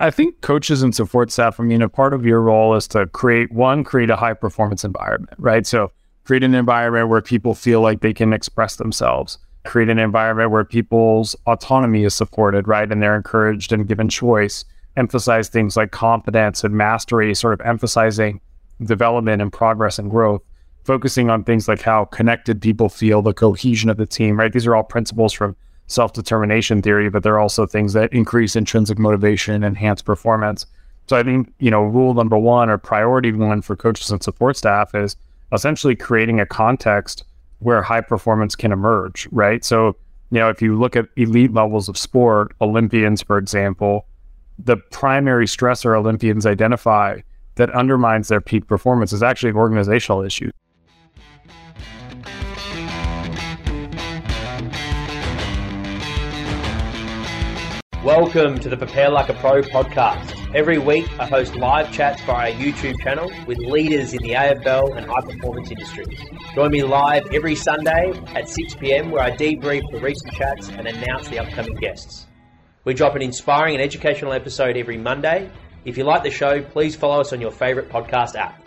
I think coaches and support staff, I mean, a part of your role is to create one, create a high performance environment, right? So create an environment where people feel like they can express themselves, create an environment where people's autonomy is supported, right? And they're encouraged and given choice, emphasize things like confidence and mastery, sort of emphasizing development and progress and growth, focusing on things like how connected people feel, the cohesion of the team, right? These are all principles from self determination theory, but there are also things that increase intrinsic motivation, enhance performance. So I think, you know, rule number one or priority one for coaches and support staff is essentially creating a context where high performance can emerge, right? So, you know, if you look at elite levels of sport, Olympians, for example, the primary stressor Olympians identify that undermines their peak performance is actually an organizational issue. Welcome to the Prepare Like a Pro podcast. Every week, I host live chats via our YouTube channel with leaders in the AFL and high performance industries. Join me live every Sunday at 6 pm, where I debrief the recent chats and announce the upcoming guests. We drop an inspiring and educational episode every Monday. If you like the show, please follow us on your favourite podcast app.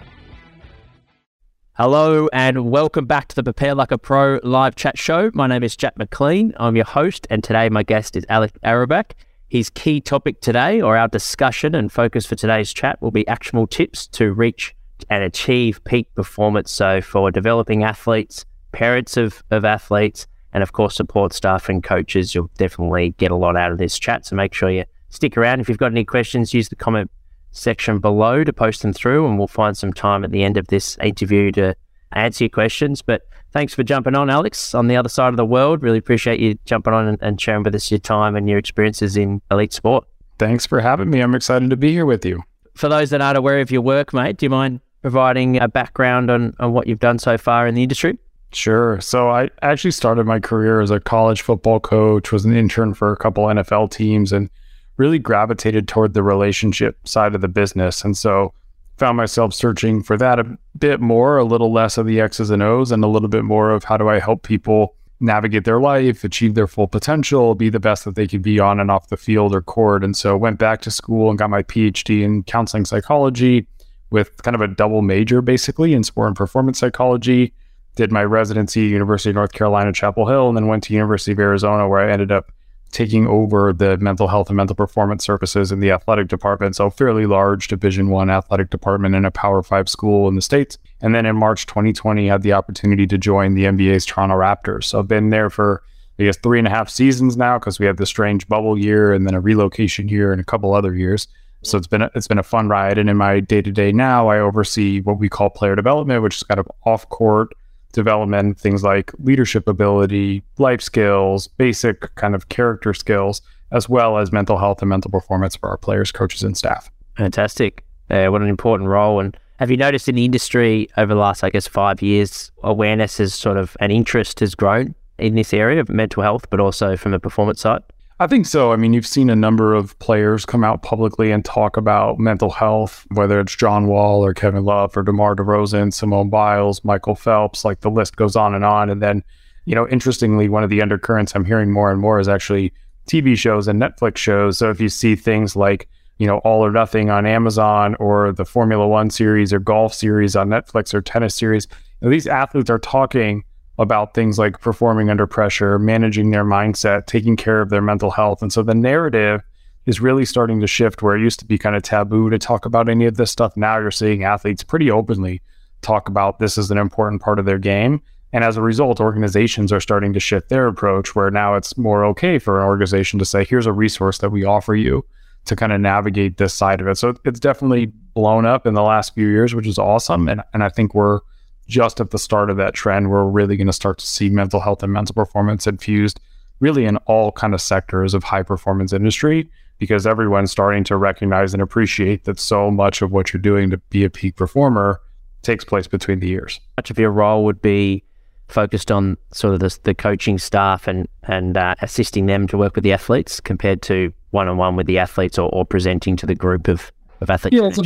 Hello and welcome back to the Prepare Like a Pro live chat show. My name is Jack McLean. I'm your host, and today my guest is Alex Auerbach. His key topic today, or our discussion and focus for today's chat, will be actionable tips to reach and achieve peak performance. So, for developing athletes, parents of, of athletes, and of course, support staff and coaches, you'll definitely get a lot out of this chat. So, make sure you stick around. If you've got any questions, use the comment section below to post them through, and we'll find some time at the end of this interview to answer your questions. But thanks for jumping on, Alex, on the other side of the world. Really appreciate you jumping on and, and sharing with us your time and your experiences in elite sport. Thanks for having me. I'm excited to be here with you. For those that aren't aware of your work, mate, do you mind providing a background on, on what you've done so far in the industry? Sure. So I actually started my career as a college football coach, was an intern for a couple NFL teams, and really gravitated toward the relationship side of the business. And so found myself searching for that a bit more, a little less of the X's and O's, and a little bit more of how do I help people navigate their life, achieve their full potential, be the best that they could be on and off the field or court. And so went back to school and got my PhD in counseling psychology with kind of a double major basically in sport and performance psychology. Did my residency at University of North Carolina, Chapel Hill, and then went to University of Arizona where I ended up taking over the mental health and mental performance services in the athletic department. So a fairly large Division One athletic department in a Power Five school in the states. And then in March 2020, had the opportunity to join the NBA's Toronto Raptors. So I've been there for I guess three and a half seasons now because we had the strange bubble year and then a relocation year and a couple other years. So it's been a, it's been a fun ride. And in my day to day now, I oversee what we call player development, which is kind of off court development, things like leadership ability, life skills, basic kind of character skills, as well as mental health and mental performance for our players, coaches, and staff. Fantastic. Uh, what an important role. And have you noticed in the industry over the last, I guess, five years, awareness has sort of an interest has grown in this area of mental health, but also from a performance side? I think so. I mean, you've seen a number of players come out publicly and talk about mental health, whether it's John Wall or Kevin Love or DeMar DeRozan, Simone Biles, Michael Phelps, like the list goes on and on. And then, you know, interestingly, one of the undercurrents I'm hearing more and more is actually TV shows and Netflix shows. So if you see things like, you know, All or Nothing on Amazon or the Formula One series or golf series on Netflix or tennis series, you know, these athletes are talking about things like performing under pressure, managing their mindset, taking care of their mental health. And so the narrative is really starting to shift where it used to be kind of taboo to talk about any of this stuff. Now you're seeing athletes pretty openly talk about this is an important part of their game. And as a result, organizations are starting to shift their approach where now it's more okay for an organization to say, here's a resource that we offer you to kind of navigate this side of it. So it's definitely blown up in the last few years, which is awesome. And, and I think we're just at the start of that trend we're really going to start to see mental health and mental performance infused really in all kind of sectors of high performance industry because everyone's starting to recognize and appreciate that so much of what you're doing to be a peak performer takes place between the years. Much of your role would be focused on sort of the, the coaching staff and and uh, assisting them to work with the athletes compared to one on one with the athletes or, or presenting to the group of, of athletes. Yeah, it's a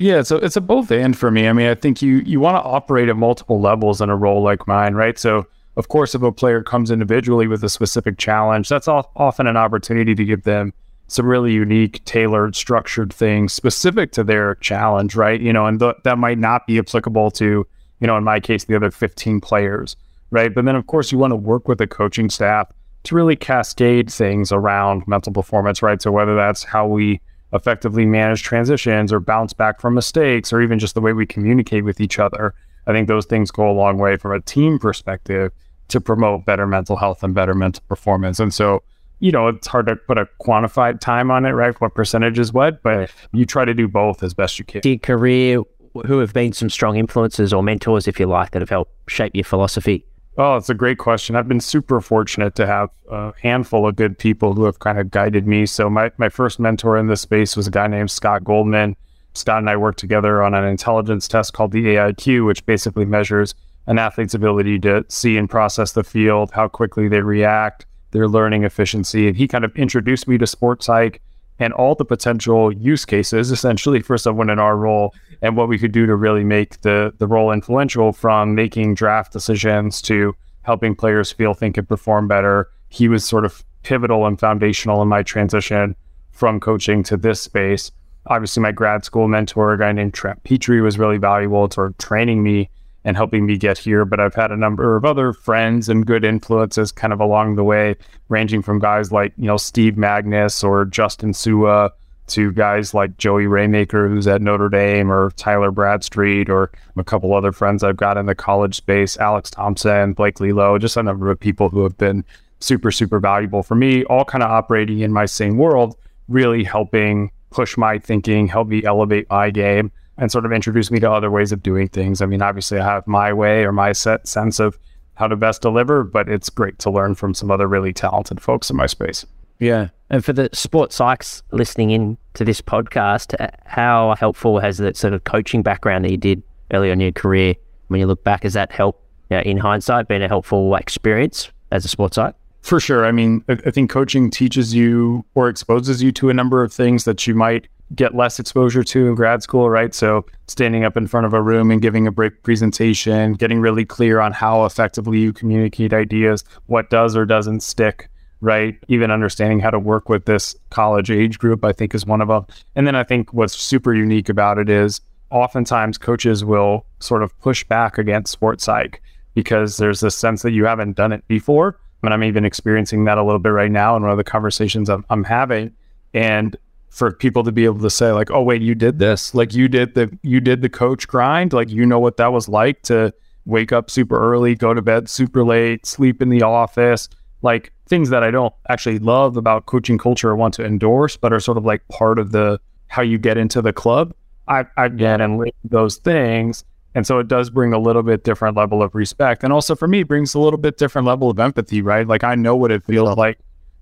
yeah, so it's a both and for me. I mean, I think you you want to operate at multiple levels in a role like mine, right? So, of course, if a player comes individually with a specific challenge, that's often an opportunity to give them some really unique, tailored, structured things specific to their challenge, right? You know, and th- that might not be applicable to, you know, in my case, the other 15 players, right? But then, of course, you want to work with the coaching staff to really cascade things around mental performance, right? So whether that's how we effectively manage transitions or bounce back from mistakes or even just the way we communicate with each other, I think those things go a long way from a team perspective to promote better mental health and better mental performance. And so, you know, it's hard to put a quantified time on it, right? What percentage is what, but you try to do both as best you can. Your career, who have been some strong influences or mentors, if you like, that have helped shape your philosophy? Oh, it's a great question. I've been super fortunate to have a handful of good people who have kind of guided me. So my, my first mentor in this space was a guy named Scott Goldman. Scott and I worked together on an intelligence test called the AIQ, which basically measures an athlete's ability to see and process the field, how quickly they react, their learning efficiency. And he kind of introduced me to sports psych and all the potential use cases essentially for someone in our role and what we could do to really make the the role influential from making draft decisions to helping players feel think and perform better. He was sort of pivotal and foundational in my transition from coaching to this space. Obviously, my grad school mentor, a guy named Trent Petrie, was really valuable to sort of training me and helping me get here. But I've had a number of other friends and good influences kind of along the way, ranging from guys like, you know, Steve Magness or Justin Sua to guys like Joey Raymaker, who's at Notre Dame, or Tyler Bradstreet, or a couple other friends I've got in the college space, Alex Thompson, Blakely Lowe, just a number of people who have been super, super valuable for me, all kind of operating in my same world, really helping push my thinking, help me elevate my game and sort of introduce me to other ways of doing things. I mean, obviously, I have my way or my set sense of how to best deliver, but it's great to learn from some other really talented folks in my space. Yeah. And for the sports psychs listening in to this podcast, how helpful has that sort of coaching background that you did earlier in your career, when you look back, has that helped you know, in hindsight, been a helpful experience as a sports psych? For sure. I mean, I think coaching teaches you or exposes you to a number of things that you might get less exposure to in grad school, right? So standing up in front of a room and giving a break presentation, getting really clear on how effectively you communicate ideas, what does or doesn't stick, right? Even understanding how to work with this college age group, I think is one of them. And then I think what's super unique about it is oftentimes coaches will sort of push back against sports psych because there's this sense that you haven't done it before. And I'm even experiencing that a little bit right now in one of the conversations I'm, I'm having. And for people to be able to say like oh wait you did this? Like you did the you did the coach grind? Like you know what that was like to wake up super early go to bed super late sleep in the office? Like things that i don't actually love about coaching culture or want to endorse but are sort of like part of the how you get into the club. I i get and live those things and so it does bring a little bit different level of respect and also for me brings a little bit different level of empathy right? Like i know what it feels like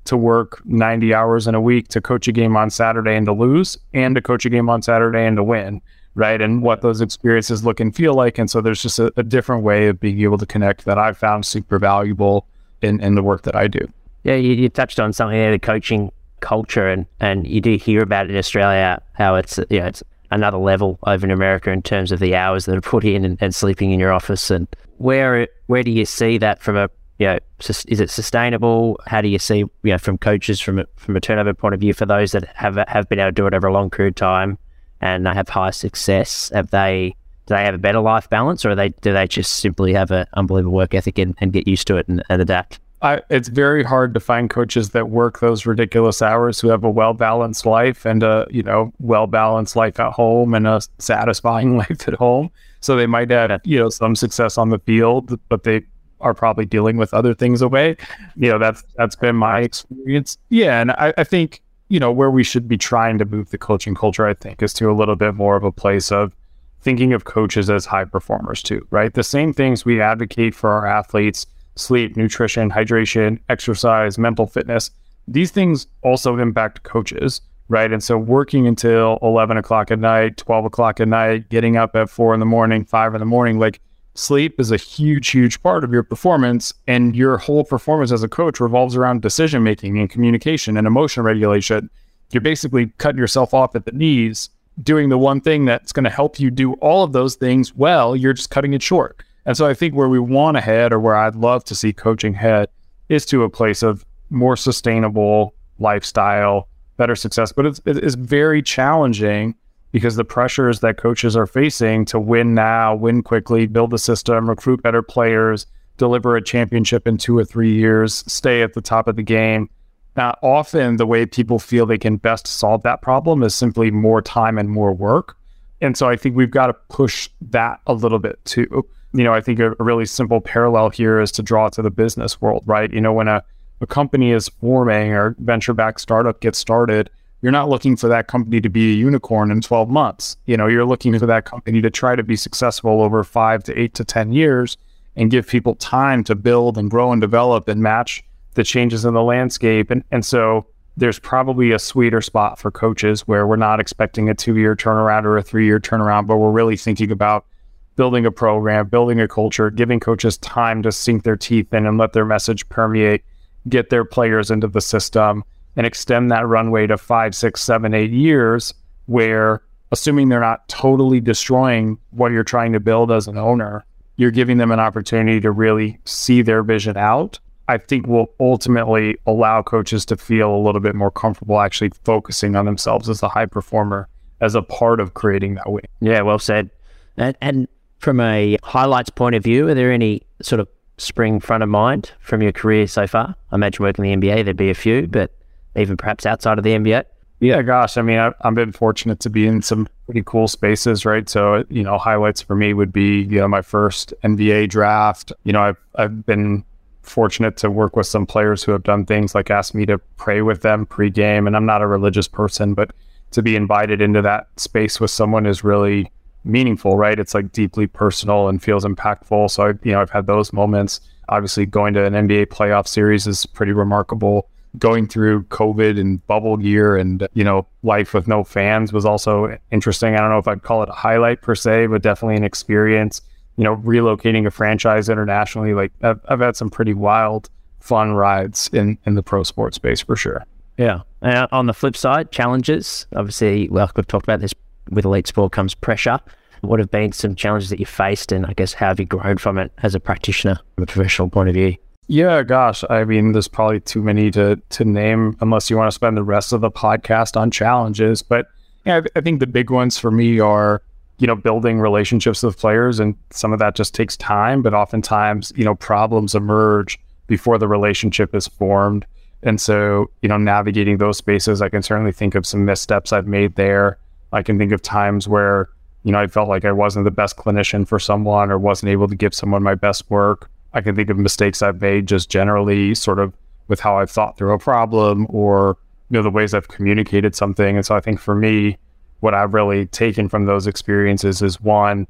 to work 90 hours in a week to coach a game on Saturday and to lose, and to coach a game on Saturday and to win, right? And what those experiences look and feel like. And so there's just a, a different way of being able to connect that I've found super valuable in, in the work that I do. Yeah, you, you touched on something there, the coaching culture, and, and you do hear about it in Australia, how it's, you know, it's another level over in America in terms of the hours that are put in and, and sleeping in your office. And where where do you see that from a you know, is it sustainable? How do you see, you know, from coaches from a, from a turnover point of view for those that have have been able to do it over a long period of time and they have high success? Have they do they have a better life balance, or they do they just simply have an unbelievable work ethic and, and get used to it and, and adapt? I, it's very hard to find coaches that work those ridiculous hours who have a well balanced life and a you know well balanced life at home and a satisfying life at home. So they might have you know some success on the field, but they are probably dealing with other things away. You know, that's that's been my experience. Yeah, and I, I think you know where we should be trying to move the coaching culture. I think is to a little bit more of a place of thinking of coaches as high performers too. Right, the same things we advocate for our athletes: sleep, nutrition, hydration, exercise, mental fitness. These things also impact coaches right? And so working until 11 o'clock at night, 12 o'clock at night, getting up at four in the morning, five in the morning, like sleep is a huge, huge part of your performance. And your whole performance as a coach revolves around decision making and communication and emotion regulation. You're basically cutting yourself off at the knees, doing the one thing that's going to help you do all of those things well. You're just cutting it short. And so I think where we want to head, or where I'd love to see coaching head, is to a place of more sustainable lifestyle, better success. But it's, it's very challenging because the pressures that coaches are facing to win now, win quickly, build a system, recruit better players, deliver a championship in two or three years, stay at the top of the game. Now, often the way people feel they can best solve that problem is simply more time and more work. And so I think we've got to push that a little bit too. You know, I think a, a really simple parallel here is to draw to the business world, right? You know, when a, a company is forming or venture backed startup gets started, you're not looking for that company to be a unicorn in 12 months. You know, you're looking for that company to try to be successful over five to eight to 10 years and give people time to build and grow and develop and match the changes in the landscape. And, and so there's probably a sweeter spot for coaches where we're not expecting a two year turnaround or a three year turnaround, but we're really thinking about building a program, building a culture, giving coaches time to sink their teeth in and let their message permeate, get their players into the system and extend that runway to five, six, seven, eight years, where assuming they're not totally destroying what you're trying to build as an owner, you're giving them an opportunity to really see their vision out. I think will ultimately allow coaches to feel a little bit more comfortable actually focusing on themselves as a high performer as a part of creating that way. Yeah, well said. And, and from a highlights point of view, are there any sort of spring front of mind from your career so far? I imagine working in the NBA, there'd be a few, but even perhaps outside of the NBA? Yeah, gosh, I mean, I've, I've been fortunate to be in some pretty cool spaces, right? So, you know, highlights for me would be, you know, my first NBA draft. You know, I've, I've been fortunate to work with some players who have done things like ask me to pray with them pregame. And I'm not a religious person, but to be invited into that space with someone is really meaningful, right? It's like deeply personal and feels impactful. So, I, you know, I've had those moments. Obviously, going to an NBA playoff series is pretty remarkable going through COVID and bubble year and, you know, life with no fans was also interesting. I don't know if I'd call it a highlight per se, but definitely an experience. You know, relocating a franchise internationally, like I've, I've had some pretty wild, fun rides in, in the pro sports space for sure. Yeah. And on the flip side, challenges. Obviously, like we've talked about this with elite sport comes pressure. What have been some challenges that you faced, and I guess how have you grown from it as a practitioner from a professional point of view? Yeah, gosh, I mean, there's probably too many to to name unless you want to spend the rest of the podcast on challenges. But yeah, I, I think the big ones for me are you know building relationships with players, and some of that just takes time. But oftentimes, you know, problems emerge before the relationship is formed, and so you know, navigating those spaces, I can certainly think of some missteps I've made there. I can think of times where you know I felt like I wasn't the best clinician for someone or wasn't able to give someone my best work I can think of mistakes I've made just generally sort of with how I've thought through a problem or you know the ways I've communicated something. And so I think for me, what I've really taken from those experiences is one,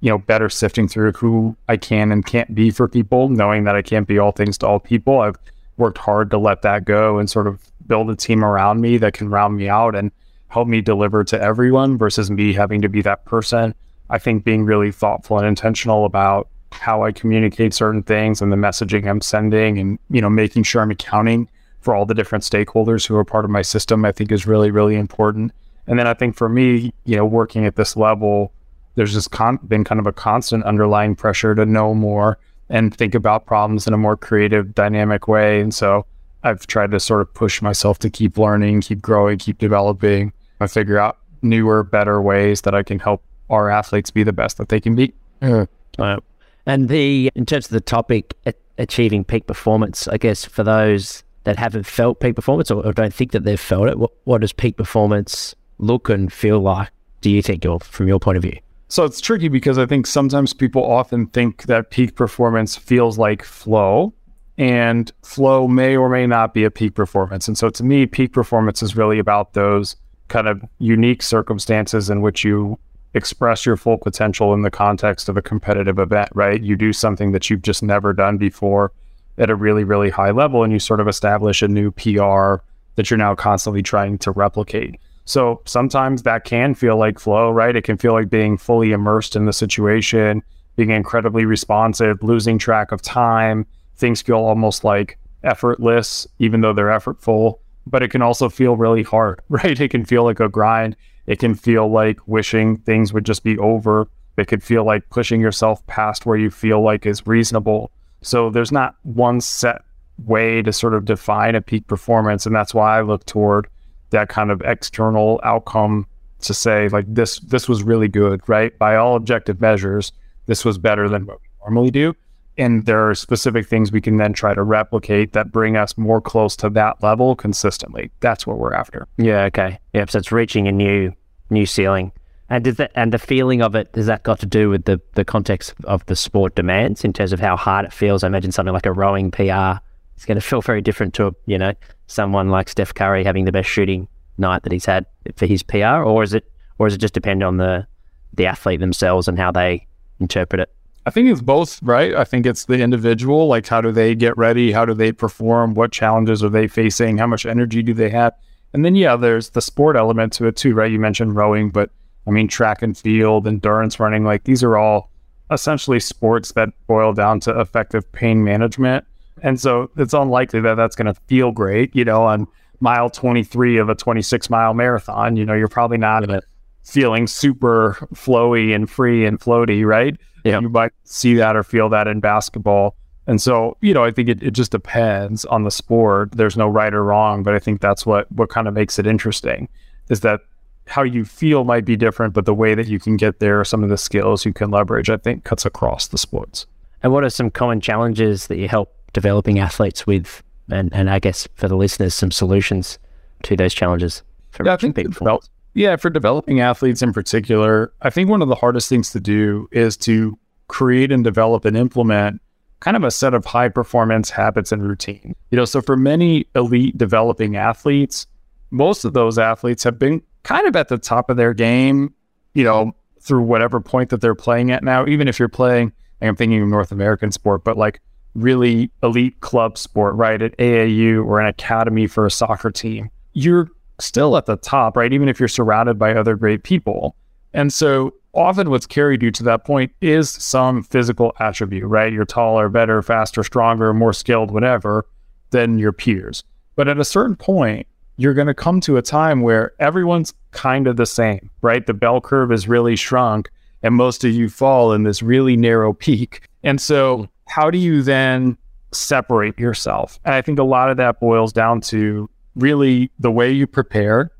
you know, better sifting through who I can and can't be for people, knowing that I can't be all things to all people. I've worked hard to let that go and sort of build a team around me that can round me out and help me deliver to everyone versus me having to be that person. I think being really thoughtful and intentional about how I communicate certain things and the messaging I'm sending and, you know, making sure I'm accounting for all the different stakeholders who are part of my system, I think is really, really important. And then I think for me, you know, working at this level, there's just con- been kind of a constant underlying pressure to know more and think about problems in a more creative, dynamic way. And so I've tried to sort of push myself to keep learning, keep growing, keep developing, I figure out newer, better ways that I can help our athletes be the best that they can be. Uh, and the in terms of the topic, achieving peak performance, I guess for those that haven't felt peak performance or, or don't think that they've felt it, what, what does peak performance look and feel like? Do you think, your, from your point of view? So it's tricky because I think sometimes people often think that peak performance feels like flow, and flow may or may not be a peak performance. And so to me, peak performance is really about those kind of unique circumstances in which you express your full potential in the context of a competitive event, right? You do something that you've just never done before at a really, really high level, and you sort of establish a new PR that you're now constantly trying to replicate. So sometimes that can feel like flow, right? It can feel like being fully immersed in the situation, being incredibly responsive, losing track of time. Things feel almost like effortless, even though they're effortful. But it can also feel really hard, right? It can feel like a grind. It can feel like wishing things would just be over. It could feel like pushing yourself past where you feel like is reasonable. So there's not one set way to sort of define a peak performance. And that's why I look toward that kind of external outcome to say like this this was really good, right? By all objective measures, this was better than what we normally do. And there are specific things we can then try to replicate that bring us more close to that level consistently. That's what we're after. Yeah, okay. Yep. So it's reaching a new new ceiling. And does that and the feeling of it, does that got to do with the, the context of the sport demands in terms of how hard it feels? I imagine something like a rowing PR is going to feel very different to, you know, someone like Steph Curry having the best shooting night that he's had for his PR, or is it or is it just depend on the the athlete themselves and how they interpret it? I think it's both, right? I think it's the individual, like how do they get ready? How do they perform? What challenges are they facing? How much energy do they have? And then, yeah, there's the sport element to it too, right? You mentioned rowing, but I mean, track and field, endurance running, like these are all essentially sports that boil down to effective pain management. And so it's unlikely that that's going to feel great, you know, on mile 23 of a 26 mile marathon. You know, you're probably not feeling super flowy and free and floaty, right? Yeah. You might see that or feel that in basketball. And so, you know, I think it, it just depends on the sport. There's no right or wrong, but I think that's what what kind of makes it interesting is that how you feel might be different, but the way that you can get there, some of the skills you can leverage, I think cuts across the sports. And what are some common challenges that you help developing athletes with? And, and I guess for the listeners, some solutions to those challenges for yeah, I think develop, yeah, for developing athletes in particular, I think one of the hardest things to do is to create and develop and implement kind of a set of high performance habits and routine. You know, so for many elite developing athletes, most of those athletes have been kind of at the top of their game, you know, through whatever point that they're playing at now. Even if you're playing, I'm thinking of North American sport, but like really elite club sport, right? At AAU or an academy for a soccer team, you're still at the top, right? Even if you're surrounded by other great people. And so often what's carried you to that point is some physical attribute, right? You're taller, better, faster, stronger, more skilled, whatever, than your peers. But at a certain point, you're going to come to a time where everyone's kind of the same, right? The bell curve is really shrunk and most of you fall in this really narrow peak. And so, mm-hmm. how do you then separate yourself? And I think a lot of that boils down to really the way you prepare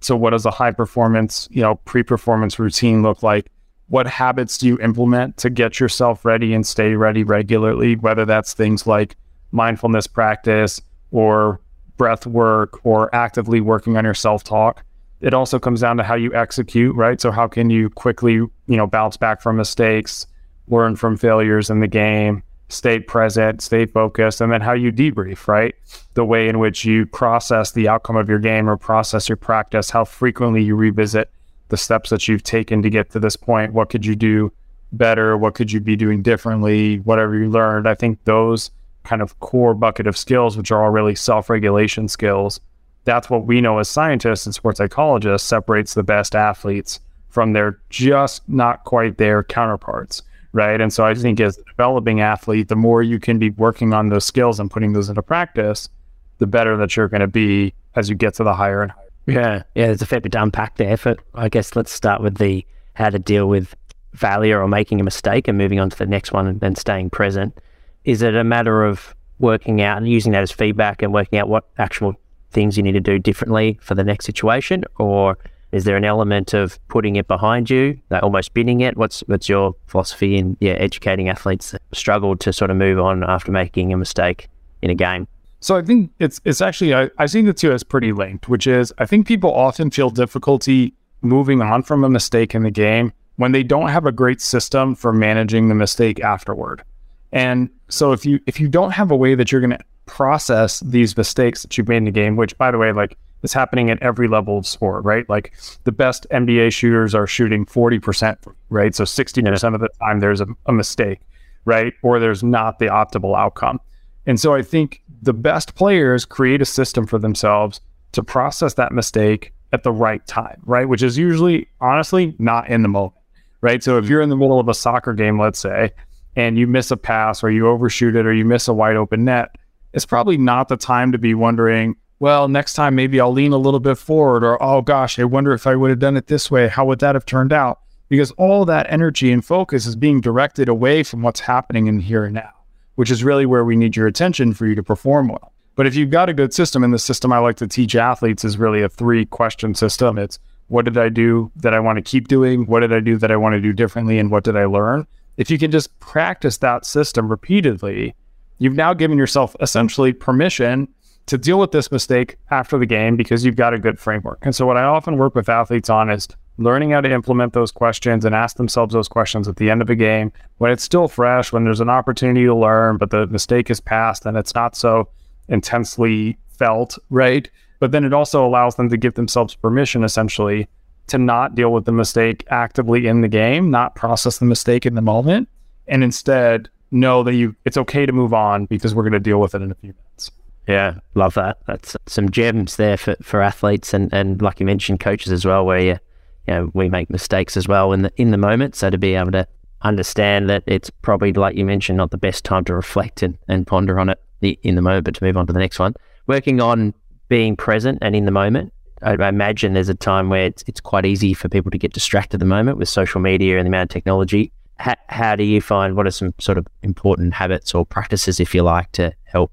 so, what does a high performance, you know, pre performance routine look like? What habits do you implement to get yourself ready and stay ready regularly? Whether that's things like mindfulness practice or breath work or actively working on your self talk. It also comes down to how you execute, right? So, how can you quickly, you know, bounce back from mistakes, learn from failures in the game, stay present, stay focused, and then how you debrief, right? The way in which you process the outcome of your game or process your practice, how frequently you revisit the steps that you've taken to get to this point. What could you do better? What could you be doing differently? Whatever you learned. I think those kind of core bucket of skills, which are all really self regulation skills, that's what we know as scientists and sports psychologists separates the best athletes from their just not quite their counterparts right? And so I think as a developing athlete, the more you can be working on those skills and putting those into practice, the better that you're going to be as you get to the higher and higher. Yeah, yeah, there's a fair bit to unpack there. But I guess let's start with the how to deal with failure or making a mistake and moving on to the next one and then staying present. Is it a matter of working out and using that as feedback and working out what actual things you need to do differently for the next situation, or is there an element of putting it behind you, like almost binning it? What's what's your philosophy in yeah educating athletes that struggle to sort of move on after making a mistake in a game? So I think it's it's actually I, I see the two as pretty linked, which is I think people often feel difficulty moving on from a mistake in the game when they don't have a great system for managing the mistake afterward. And so if you if you don't have a way that you're going to process these mistakes that you've made in the game, which by the way, like it's happening at every level of sport, right? Like the best NBA shooters are shooting 40%, right? So 60% of the time there's a, a mistake, right? Or there's not the optimal outcome. And so I think the best players create a system for themselves to process that mistake at the right time, right? Which is usually, honestly, not in the moment, right? So if you're in the middle of a soccer game, let's say, and you miss a pass or you overshoot it or you miss a wide open net, it's probably not the time to be wondering, well, next time maybe I'll lean a little bit forward, or oh gosh, I wonder if I would have done it this way. How would that have turned out? Because all that energy and focus is being directed away from what's happening in here and now, which is really where we need your attention for you to perform well. But if you've got a good system, and the system I like to teach athletes is really a three question system. It's what did I do that I want to keep doing? What did I do that I want to do differently? And what did I learn? If you can just practice that system repeatedly, you've now given yourself essentially permission to deal with this mistake after the game because you've got a good framework. And so, what I often work with athletes on is learning how to implement those questions and ask themselves those questions at the end of a game when it's still fresh, when there's an opportunity to learn, but the mistake is past and it's not so intensely felt, right? But then it also allows them to give themselves permission essentially to not deal with the mistake actively in the game, not process the mistake in the moment, and instead know that you it's okay to move on because we're going to deal with it in a few minutes. Yeah, love that. That's some gems there for, for athletes and, and like you mentioned, coaches as well, where you you know we make mistakes as well in the in the moment. So to be able to understand that it's probably like you mentioned, not the best time to reflect and, and ponder on it in the moment, but to move on to the next one. Working on being present and in the moment. I, I imagine there's a time where it's, it's quite easy for people to get distracted at the moment with social media and the amount of technology. How, how do you find what are some sort of important habits or practices, if you like, to help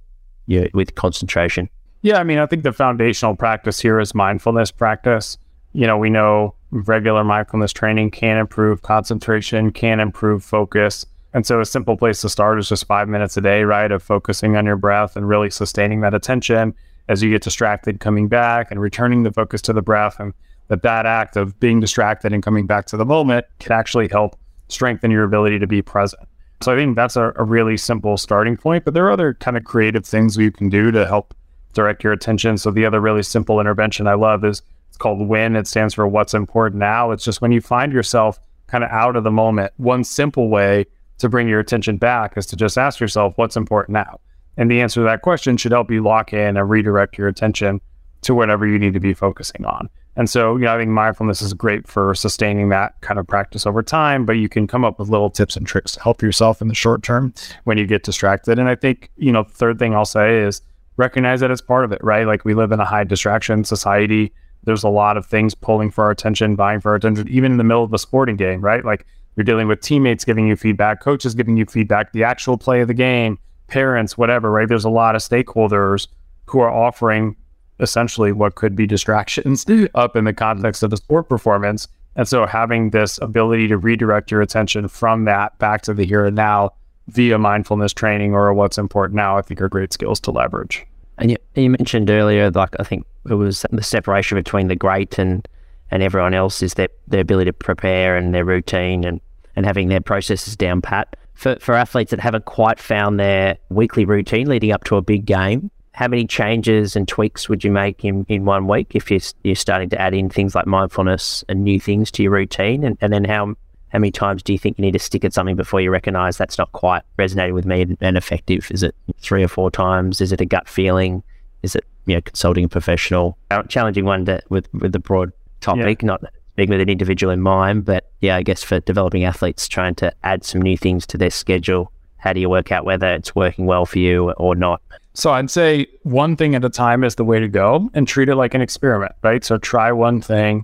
you with concentration? Yeah, I mean, I think the foundational practice here is mindfulness practice. You know, we know regular mindfulness training can improve concentration, can improve focus. And so a simple place to start is just five minutes a day, right? Of focusing on your breath and really sustaining that attention as you get distracted, coming back and returning the focus to the breath. And that that act of being distracted and coming back to the moment can actually help strengthen your ability to be present. So I think that's a, a really simple starting point. But there are other kind of creative things you can do to help direct your attention. So the other really simple intervention I love is it's called WIN. It stands for what's important now. It's just when you find yourself kind of out of the moment, one simple way to bring your attention back is to just ask yourself, what's important now? And the answer to that question should help you lock in and redirect your attention to whatever you need to be focusing on. And so, you know, I think mindfulness is great for sustaining that kind of practice over time, but you can come up with little tips and tricks to help yourself in the short term when you get distracted. And I think, you know, third thing I'll say is recognize that it's part of it, right? Like we live in a high distraction society. There's a lot of things pulling for our attention, vying for our attention, even in the middle of a sporting game, right? Like you're dealing with teammates giving you feedback, coaches giving you feedback, the actual play of the game parents, whatever, right? There's a lot of stakeholders who are offering essentially what could be distractions up in the context of the sport performance. And so having this ability to redirect your attention from that back to the here and now via mindfulness training or what's important now, I think are great skills to leverage. And you, you mentioned earlier, like I think it was the separation between the great and and everyone else is their, their ability to prepare and their routine and, and having their processes down pat for, for athletes that haven't quite found their weekly routine leading up to a big game, how many changes and tweaks would you make in, in one week if you're, you're starting to add in things like mindfulness and new things to your routine? And, and then how, how many times do you think you need to stick at something before you recognize that's not quite resonating with me and, and effective? Is it three or four times? Is it a gut feeling? Is it you know consulting a professional? Challenging one to, with with the broad topic, yeah. not speaking with an individual in mind, but yeah, I guess for developing athletes, trying to add some new things to their schedule. How do you work out whether it's working well for you or not? So I'd say one thing at a time is the way to go and treat it like an experiment, right? So try one thing,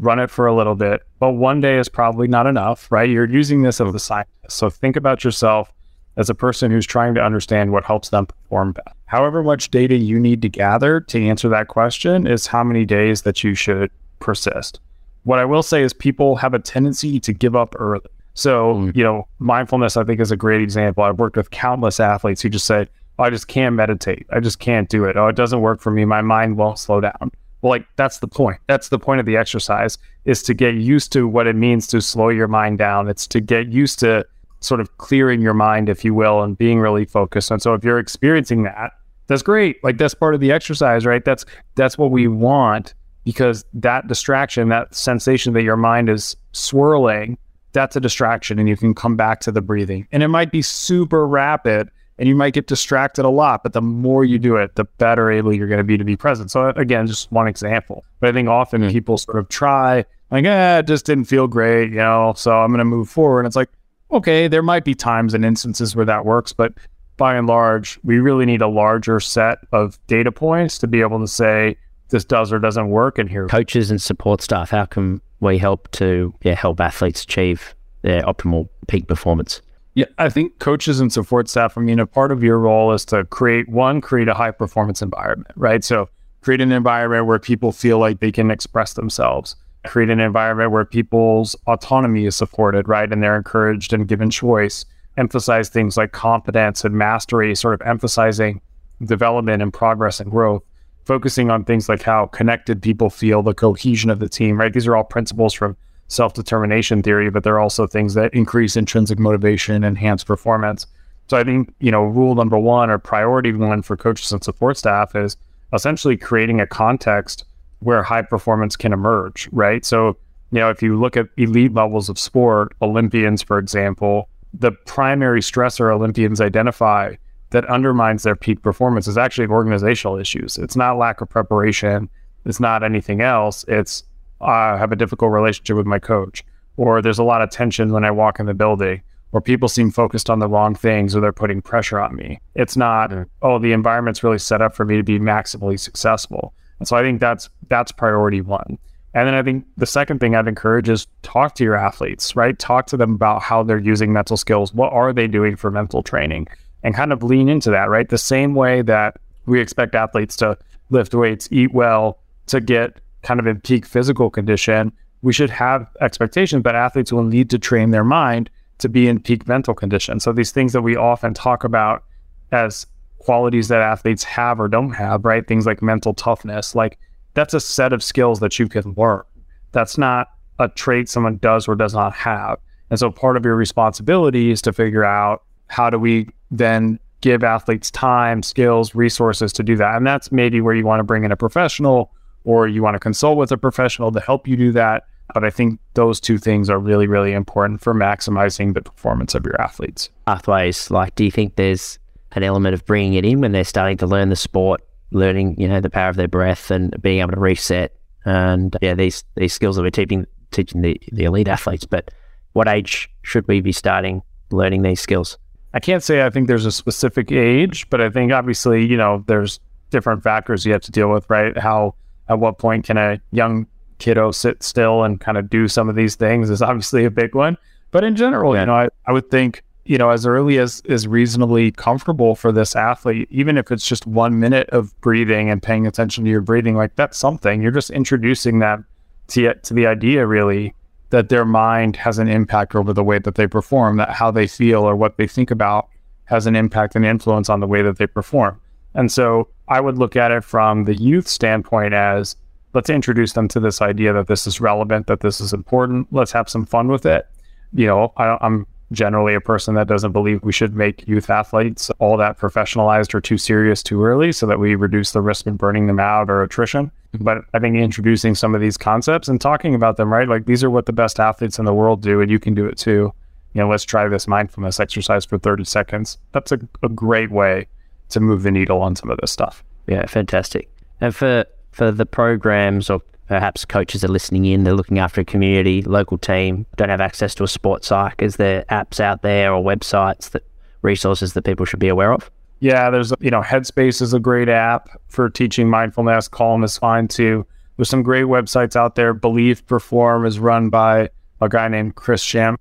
run it for a little bit, but one day is probably not enough, right? You're using this as a scientist. So think about yourself as a person who's trying to understand what helps them perform best. However much data you need to gather to answer that question is how many days that you should persist. What I will say is people have a tendency to give up early. So, mm. you know, mindfulness, I think, is a great example. I've worked with countless athletes who just say, I just can't meditate. I just can't do it. Oh, it doesn't work for me. My mind won't slow down. Well, like that's the point. That's the point of the exercise is to get used to what it means to slow your mind down. It's to get used to sort of clearing your mind, if you will, and being really focused. And so if you're experiencing that, that's great. Like that's part of the exercise, right? That's that's what we want because that distraction, that sensation that your mind is swirling, that's a distraction and you can come back to the breathing. And it might be super rapid and you might get distracted a lot, but the more you do it, the better able you're going to be to be present. So again, just one example. But I think often mm-hmm. people sort of try like, eh, it just didn't feel great, you know, so I'm going to move forward. And it's like, okay, there might be times and instances where that works, but by and large, we really need a larger set of data points to be able to say, this does or doesn't work in here. Coaches and support staff, how can we help to yeah, help athletes achieve their optimal peak performance? Yeah, I think coaches and support staff, I mean, a part of your role is to create one, create a high performance environment, right? So create an environment where people feel like they can express themselves, create an environment where people's autonomy is supported, right? And they're encouraged and given choice, emphasize things like competence and mastery, sort of emphasizing development and progress and growth, focusing on things like how connected people feel, the cohesion of the team, right? These are all principles from self determination theory, but they're also things that increase intrinsic motivation, enhance performance. So I think, you know, rule number one or priority one for coaches and support staff is essentially creating a context where high performance can emerge, right? So, you know, if you look at elite levels of sport, Olympians, for example, the primary stressor Olympians identify that undermines their peak performance is actually organizational issues. It's not lack of preparation. It's not anything else. It's I have a difficult relationship with my coach, or there's a lot of tension when I walk in the building, or people seem focused on the wrong things, or they're putting pressure on me. It's not, mm. oh, the environment's really set up for me to be maximally successful. And so I think that's that's priority one. And then I think the second thing I'd encourage is talk to your athletes, right? Talk to them about how they're using mental skills. What are they doing for mental training? And kind of lean into that, right? The same way that we expect athletes to lift weights, eat well, to get kind of in peak physical condition, we should have expectations that athletes will need to train their mind to be in peak mental condition. So these things that we often talk about as qualities that athletes have or don't have, right? Things like mental toughness, like that's a set of skills that you can learn. That's not a trait someone does or does not have. And so part of your responsibility is to figure out how do we then give athletes time, skills, resources to do that. And that's maybe where you want to bring in a professional or you want to consult with a professional to help you do that. But I think those two things are really, really important for maximizing the performance of your athletes. Pathways, like, do you think there's an element of bringing it in when they're starting to learn the sport, learning, you know, the power of their breath and being able to reset and yeah, these these skills that we're teaching teaching the, the elite athletes. But what age should we be starting learning these skills? I can't say I think there's a specific age, but I think obviously, you know, there's different factors you have to deal with, right? How at what point can a young kiddo sit still and kind of do some of these things is obviously a big one. But in general, yeah. you know, I, I would think, you know, as early as is reasonably comfortable for this athlete, even if it's just one minute of breathing and paying attention to your breathing, like that's something. You're just introducing them to, to the idea really that their mind has an impact over the way that they perform, that how they feel or what they think about has an impact and influence on the way that they perform. And so I would look at it from the youth standpoint as let's introduce them to this idea that this is relevant, that this is important. Let's have some fun with it. You know, I, am generally a person that doesn't believe we should make youth athletes all that professionalized or too serious too early so that we reduce the risk of burning them out or attrition. Mm-hmm. But I think introducing some of these concepts and talking about them, right? Like these are what the best athletes in the world do, and you can do it too. You know, let's try this mindfulness exercise for 30 seconds. That's a, a great way to move the needle on some of this stuff. Yeah, fantastic. And for for the programs or perhaps coaches are listening in, they're looking after a community, local team, don't have access to a sports psych. Is there apps out there or websites that resources that people should be aware of? Yeah, there's you know Headspace is a great app for teaching mindfulness. Calm is fine too. There's some great websites out there. Believe Perform is run by a guy named Chris Sham-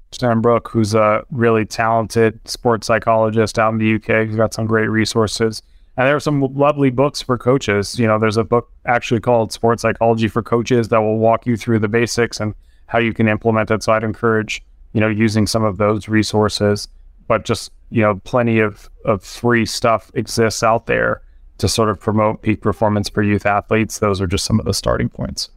who's a really talented sports psychologist out in the UK. He's got some great resources. And there are some lovely books for coaches. You know, there's a book actually called Sports Psychology for Coaches that will walk you through the basics and how you can implement it. So I'd encourage, you know, using some of those resources, but just, you know, plenty of, of free stuff exists out there to sort of promote peak performance for youth athletes. Those are just some of the starting points.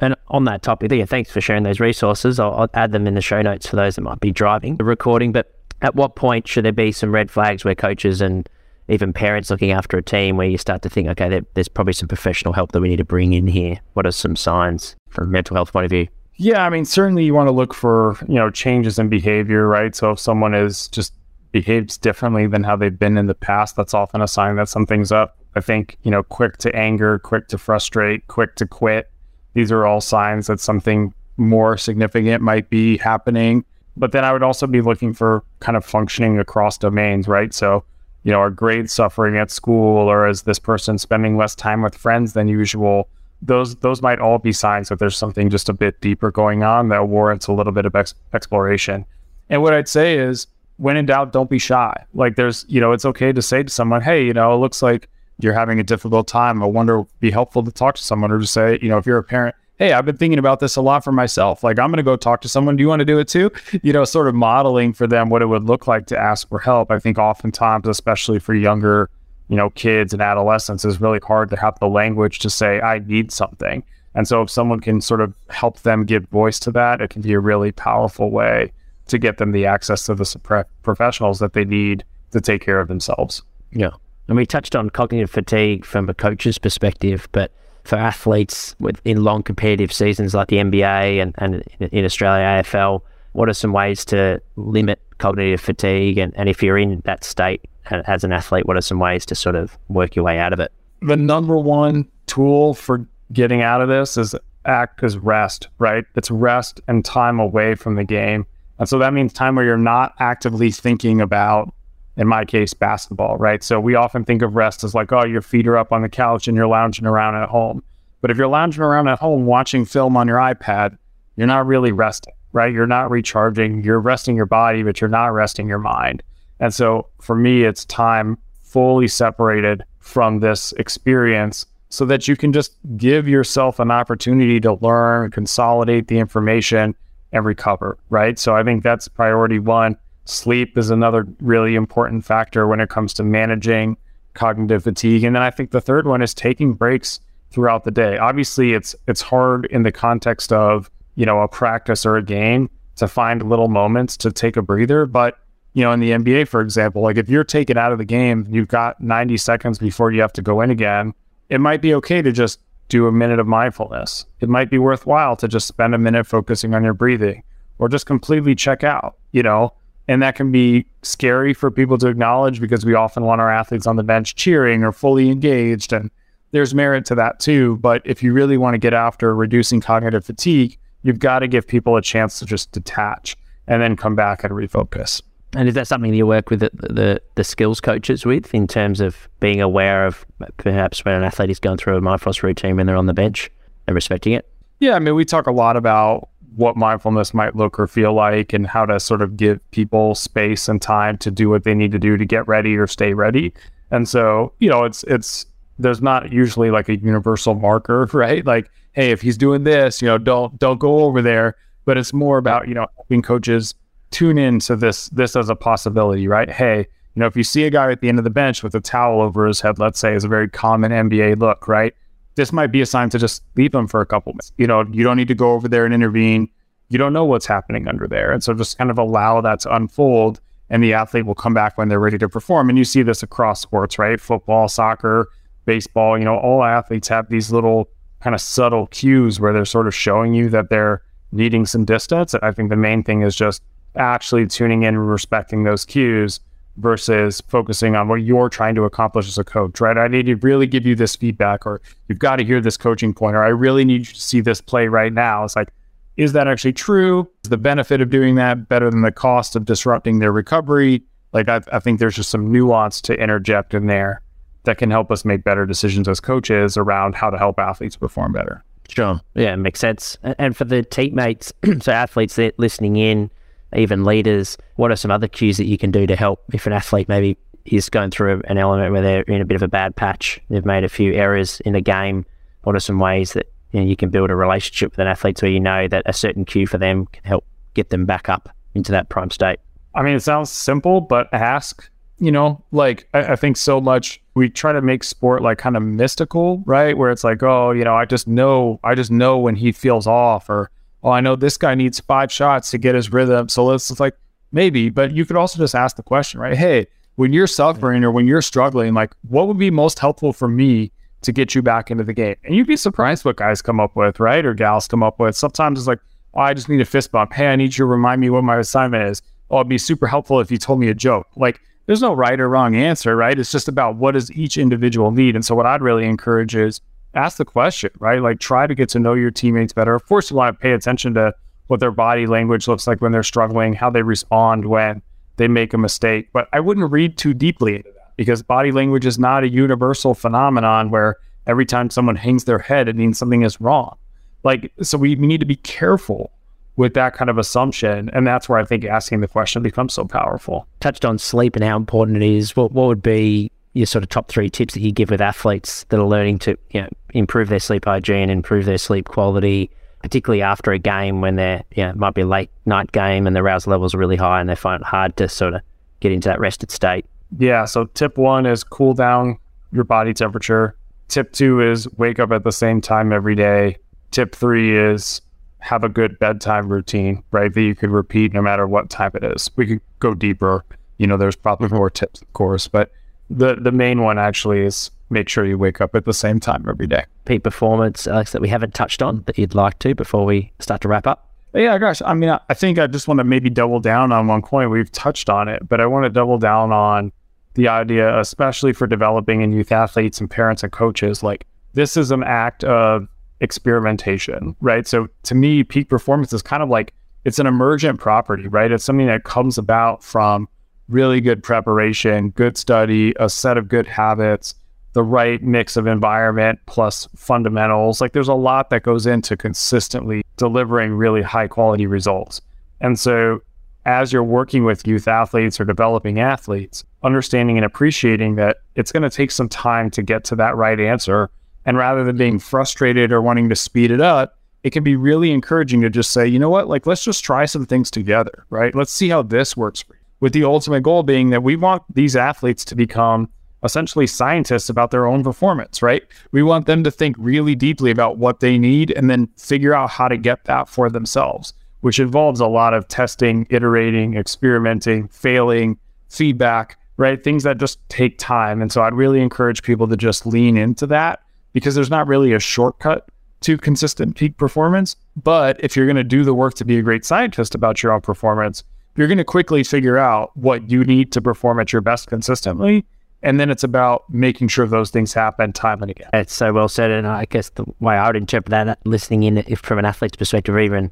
And on that topic, yeah, thanks for sharing those resources. I'll, I'll, add them in the show notes for those that might be driving the recording. But at what point should there be some red flags where coaches and even parents looking after a team where you start to think, okay, there, there's probably some professional help that we need to bring in here? What are some signs from a mental health point of view? Yeah, I mean, certainly you want to look for, you know, changes in behavior, right? So if someone is just behaves differently than how they've been in the past, that's often a sign that something's up. I think, you know, quick to anger, quick to frustrate, quick to quit, these are all signs that something more significant might be happening. But then I would also be looking for kind of functioning across domains, right? So, you know, are grades suffering at school or is this person spending less time with friends than usual? Those those might all be signs that there's something just a bit deeper going on that warrants a little bit of ex- exploration. And what I'd say is, when in doubt, don't be shy. Like there's, you know, it's okay to say to someone, hey, you know, it looks like you're having a difficult time. I wonder, it'd be helpful to talk to someone or to say, you know, if you're a parent, hey, I've been thinking about this a lot for myself. Like I'm going to go talk to someone. Do you want to do it too? You know, sort of modeling for them what it would look like to ask for help. I think oftentimes, especially for younger, you know, kids and adolescents, is really hard to have the language to say, I need something. And so if someone can sort of help them give voice to that, it can be a really powerful way to get them the access to the professionals that they need to take care of themselves. Yeah. And we touched on cognitive fatigue from a coach's perspective, but for athletes in long competitive seasons like the NBA and, and in Australia, AFL, what are some ways to limit cognitive fatigue? And, and if you're in that state as an athlete, what are some ways to sort of work your way out of it? The number one tool for getting out of this is act as rest, right? It's rest and time away from the game. And so that means time where you're not actively thinking about, in my case, basketball, right? So we often think of rest as like, oh, your feet are up on the couch and you're lounging around at home. But if you're lounging around at home watching film on your iPad, you're not really resting, right? You're not recharging. You're resting your body, but you're not resting your mind. And so for me, it's time fully separated from this experience so that you can just give yourself an opportunity to learn, consolidate the information, and recover, right? So I think that's priority one. Sleep is another really important factor when it comes to managing cognitive fatigue. And then I think the third one is taking breaks throughout the day. Obviously, it's it's hard in the context of, you know, a practice or a game to find little moments to take a breather, but you know, in the NBA, for example, like if you're taken out of the game, you've got 90 seconds before you have to go in again. It might be okay to just do a minute of mindfulness. It might be worthwhile to just spend a minute focusing on your breathing or just completely check out, you know? And that can be scary for people to acknowledge because we often want our athletes on the bench cheering or fully engaged. And there's merit to that too. But if you really want to get after reducing cognitive fatigue, you've got to give people a chance to just detach and then come back and refocus. And is that something that you work with the, the, the, skills coaches with in terms of being aware of perhaps when an athlete is going through a mindfulness routine when they're on the bench and respecting it? Yeah, I mean, we talk a lot about what mindfulness might look or feel like and how to sort of give people space and time to do what they need to do to get ready or stay ready. And so, you know, it's it's there's not usually like a universal marker, right? Like, hey, if he's doing this, you know, don't don't go over there. But it's more about, you know, helping coaches tune into this this as a possibility, right? Hey, you know, if you see a guy at the end of the bench with a towel over his head, let's say, is a very common NBA look, right? This might be a sign to just leave them for a couple minutes. You know, you don't need to go over there and intervene. You don't know what's happening under there. And so just kind of allow that to unfold and the athlete will come back when they're ready to perform. And you see this across sports, right? Football, soccer, baseball, you know, all athletes have these little kind of subtle cues where they're sort of showing you that they're needing some distance. I think the main thing is just actually tuning in and respecting those cues versus focusing on what you're trying to accomplish as a coach, right? I need to really give you this feedback, or you've got to hear this coaching point, or I really need you to see this play right now. It's like, is that actually true? Is the benefit of doing that better than the cost of disrupting their recovery? Like, I, I think there's just some nuance to interject in there that can help us make better decisions as coaches around how to help athletes perform better. Sure. Yeah, it makes sense. And for the teammates, so athletes that listening in, even leaders, what are some other cues that you can do to help if an athlete maybe is going through an element where they're in a bit of a bad patch, they've made a few errors in a game? What are some ways that you, know, you can build a relationship with an athlete where you know that a certain cue for them can help get them back up into that prime state? I mean, it sounds simple, but ask. You know, like I, I think so much we try to make sport like kind of mystical, right? Where it's like, oh, you know, I just know, I just know when he feels off, or oh, I know this guy needs five shots to get his rhythm. So let's it's like maybe, but you could also just ask the question, right? Hey, when you're suffering or when you're struggling, like what would be most helpful for me to get you back into the game? And you'd be surprised what guys come up with, right? Or gals come up with. Sometimes it's like, oh, I just need a fist bump. Hey, I need you to remind me what my assignment is. Oh, it'd be super helpful if you told me a joke. Like there's no right or wrong answer, right? It's just about what does each individual need. And so what I'd really encourage is ask the question, right? Like try to get to know your teammates better. Of course, you want to pay attention to what their body language looks like when they're struggling, how they respond when they make a mistake. But I wouldn't read too deeply into that because body language is not a universal phenomenon where every time someone hangs their head, it means something is wrong. Like, so we, need to be careful with that kind of assumption. And that's where I think asking the question becomes so powerful. Touched on sleep and how important it is. What, what would be your sort of top three tips that you give with athletes that are learning to you know, improve their sleep hygiene, improve their sleep quality, particularly after a game when they're, you know, it might be a late night game and the arousal levels are really high and they find it hard to sort of get into that rested state? Yeah. So tip one is cool down your body temperature. Tip two is wake up at the same time every day. Tip three is have a good bedtime routine, right? That you could repeat no matter what time it is. We could go deeper. You know, there's probably more tips, of course, but the the main one actually is make sure you wake up at the same time every day. Peak performance, Alex, that we haven't touched on that you'd like to before we start to wrap up. Yeah, gosh. I mean, I think I just want to maybe double down on one point. We've touched on it, but I want to double down on the idea, especially for developing and youth athletes and parents and coaches. Like, this is an act of experimentation, right? So to me, peak performance is kind of like it's an emergent property, right? It's something that comes about from really good preparation, good study, a set of good habits, the right mix of environment plus fundamentals. Like there's a lot that goes into consistently delivering really high quality results. And so as you're working with youth athletes or developing athletes, understanding and appreciating that it's going to take some time to get to that right answer and rather than being frustrated or wanting to speed it up, it can be really encouraging to just say, you know what, like let's just try some things together, right? Let's see how this works for you. With the ultimate goal being that we want these athletes to become essentially scientists about their own performance, right? We want them to think really deeply about what they need and then figure out how to get that for themselves, which involves a lot of testing, iterating, experimenting, failing, feedback, right? Things that just take time. And so I'd really encourage people to just lean into that because there's not really a shortcut to consistent peak performance. But if you're going to do the work to be a great scientist about your own performance, you're going to quickly figure out what you need to perform at your best consistently. And then it's about making sure those things happen time and again. It's so well said. And I guess the way I would interpret that, listening in, if from an athlete's perspective, even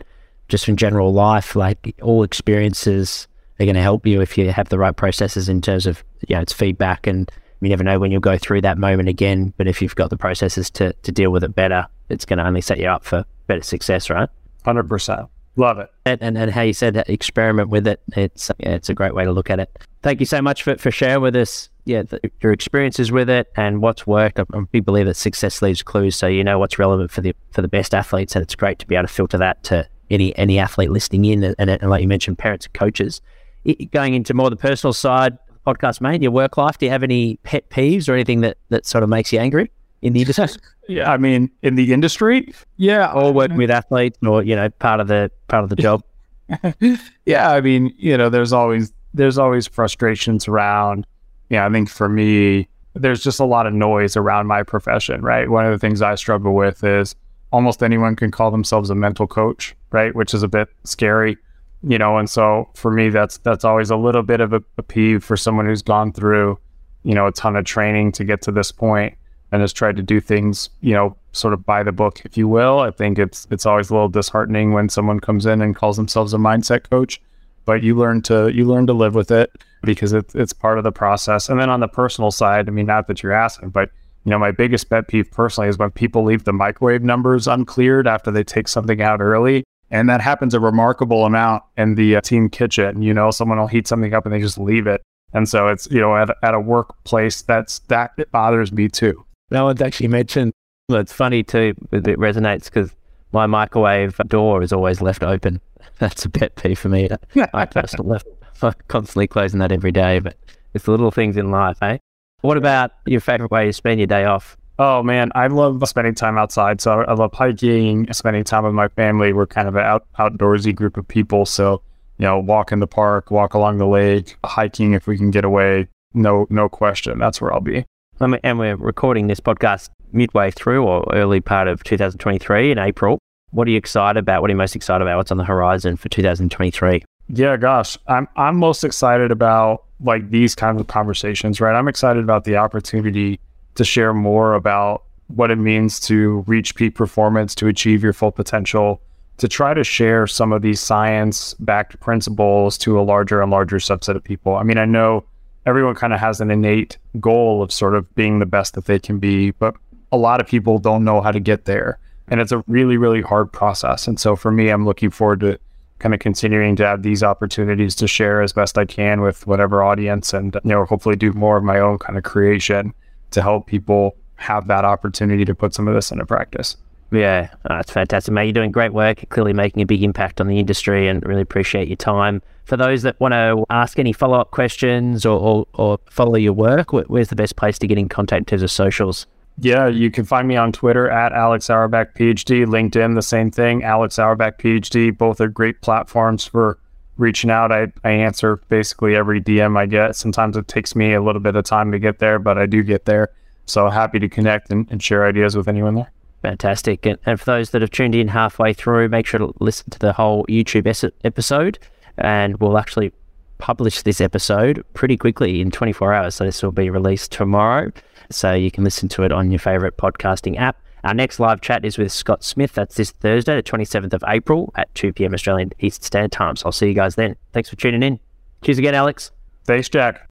just from general life, like all experiences are going to help you if you have the right processes in terms of, you know, it's feedback and you never know when you'll go through that moment again. But if you've got the processes to, to deal with it better, it's going to only set you up for better success, right? 100%. Love it. And, and, and how you said that, experiment with it. It's yeah, it's a great way to look at it. Thank you so much for, for sharing with us yeah, the, your experiences with it and what's worked. I, I believe that success leaves clues, so you know what's relevant for the for the best athletes, and it's great to be able to filter that to any any athlete listening in, and, and, and like you mentioned, parents and coaches. It, going into more the personal side, podcast, mate, your work life. Do you have any pet peeves or anything that, that sort of makes you angry in the industry? yeah, I mean, in the industry, yeah, or working with athletes, or you know, part of the part of the job. yeah, I mean, you know, there's always there's always frustrations around. Yeah, I think for me, there's just a lot of noise around my profession, right? One of the things I struggle with is almost anyone can call themselves a mental coach, right? Which is a bit scary you know and so for me that's that's always a little bit of a, a, peeve for someone who's gone through you know a ton of training to get to this point and has tried to do things you know sort of by the book if you will i think it's it's always a little disheartening when someone comes in and calls themselves a mindset coach but you learn to you learn to live with it because it's it's part of the process and then on the personal side i mean not that you're asking but you know my biggest pet peeve personally is when people leave the microwave numbers uncleared after they take something out early and that happens a remarkable amount in the uh, team kitchen. You know, someone will heat something up and they just leave it. And so it's, you know, at, at a workplace, that's that it bothers me too. No one's actually mentioned. Well, it's funny too. It resonates because my microwave door is always left open. That's a pet peeve for me. I personally left, I'm constantly closing that every day, but it's the little things in life, eh? What about your favorite way to spend your day off? Oh man, I love spending time outside. So I love hiking, spending time with my family. We're kind of an out, outdoorsy group of people. So, you know, walk in the park, walk along the lake, hiking if we can get away. No, no question. That's where I'll be. And we're recording this podcast midway through or early part of 2023 in April. What are you excited about? What are you most excited about? What's on the horizon for 2023? Yeah, gosh, I'm I'm most excited about like these kinds of conversations, right? I'm excited about the opportunity to share more about what it means to reach peak performance, to achieve your full potential, to try to share some of these science backed principles to a larger and larger subset of people. I mean, I know everyone kind of has an innate goal of sort of being the best that they can be, but a lot of people don't know how to get there. And it's a really, really hard process. And so for me, I'm looking forward to kind of continuing to have these opportunities to share as best I can with whatever audience and, you know, hopefully do more of my own kind of creation to help people have that opportunity to put some of this into practice. Yeah, oh, that's fantastic, mate. You're doing great work, clearly making a big impact on the industry, and really appreciate your time. For those that want to ask any follow up questions or, or, or, follow your work, where's the best place to get in contact in terms of socials? Yeah, you can find me on Twitter at Alex Auerbach PhD, LinkedIn, the same thing, Alex Auerbach PhD. Both are great platforms for reaching out. I, I answer basically every DM I get. Sometimes it takes me a little bit of time to get there, but I do get there. So happy to connect and, and share ideas with anyone there. Fantastic. And, and, for those that have tuned in halfway through, make sure to listen to the whole YouTube es- episode. And we'll actually publish this episode pretty quickly in 24 hours. So this will be released tomorrow. So you can listen to it on your favorite podcasting app. Our next live chat is with Scott Smith. That's this Thursday, the 27th of April at 2 p.m. Australian Eastern Standard Time. So I'll see you guys then. Thanks for tuning in. Cheers again, Alex. Thanks, Jack.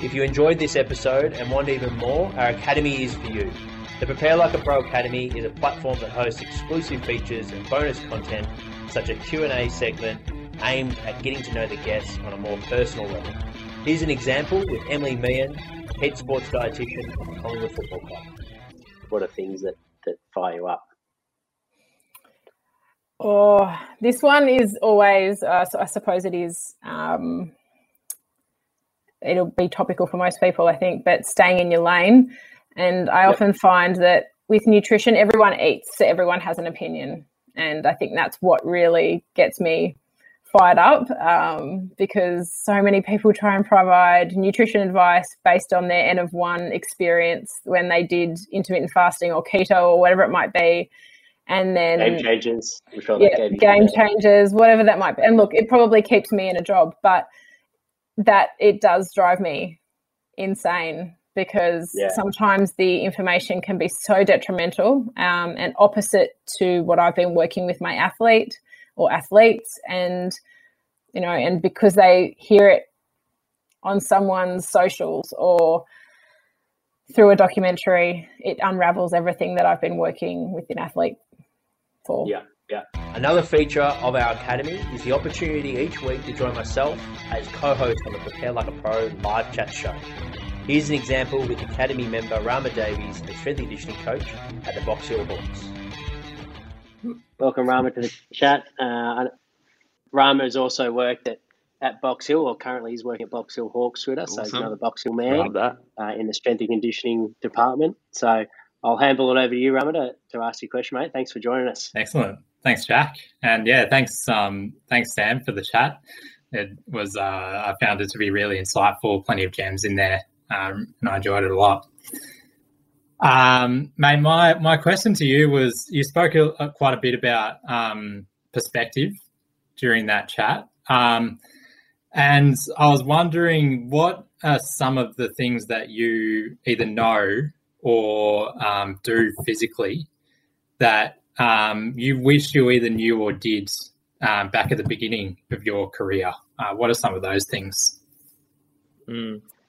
If you enjoyed this episode and want even more, our Academy is for you. The Prepare Like a Pro Academy is a platform that hosts exclusive features and bonus content such as Q&A segment aimed at getting to know the guests on a more personal level. Here's an example with Emily Meehan, head sports dietitian of the Collingwood Football Club. What are things that, that fire you up? Oh, this one is always, uh, I suppose it is, um, it'll be topical for most people, I think, but staying in your lane. And I yep. often find that with nutrition, everyone eats, so everyone has an opinion. And I think that's what really gets me fired up um, because so many people try and provide nutrition advice based on their N of one experience when they did intermittent fasting or keto or whatever it might be. And then Game Changers, sure yeah, Game Changers, whatever that might be. And look, it probably keeps me in a job, but that it does drive me insane because yeah. sometimes the information can be so detrimental um, and opposite to what I've been working with my athlete or athletes, and you know, and because they hear it on someone's socials or through a documentary, it unravels everything that I've been working with an athlete for. Yeah. Yeah. Another feature of our academy is the opportunity each week to join myself as co-host on the Prepare Like a Pro live chat show. Here's an example with Academy member Rama Davies, the strength and conditioning coach at the Box Hill Hawks. Welcome, Rama, to the chat. Uh, Rama has also worked at, at Box Hill, or currently he's working at Box Hill Hawks with us, awesome. so he's another Box Hill man uh, in the strength and conditioning department. So I'll handle it over to you, Rama, to, to ask your question, mate. Thanks for joining us. Excellent. Thanks, Jack. And yeah, thanks, um, thanks, Sam, for the chat. It was, uh, I found it to be really insightful, plenty of gems in there um, and I enjoyed it a lot. Um, mate, my my question to you was: you spoke quite a bit about um, perspective during that chat, um, and I was wondering what are some of the things that you either know or um, do physically that um, you wish you either knew or did um, back at the beginning of your career. Uh, what are some of those things? Mm.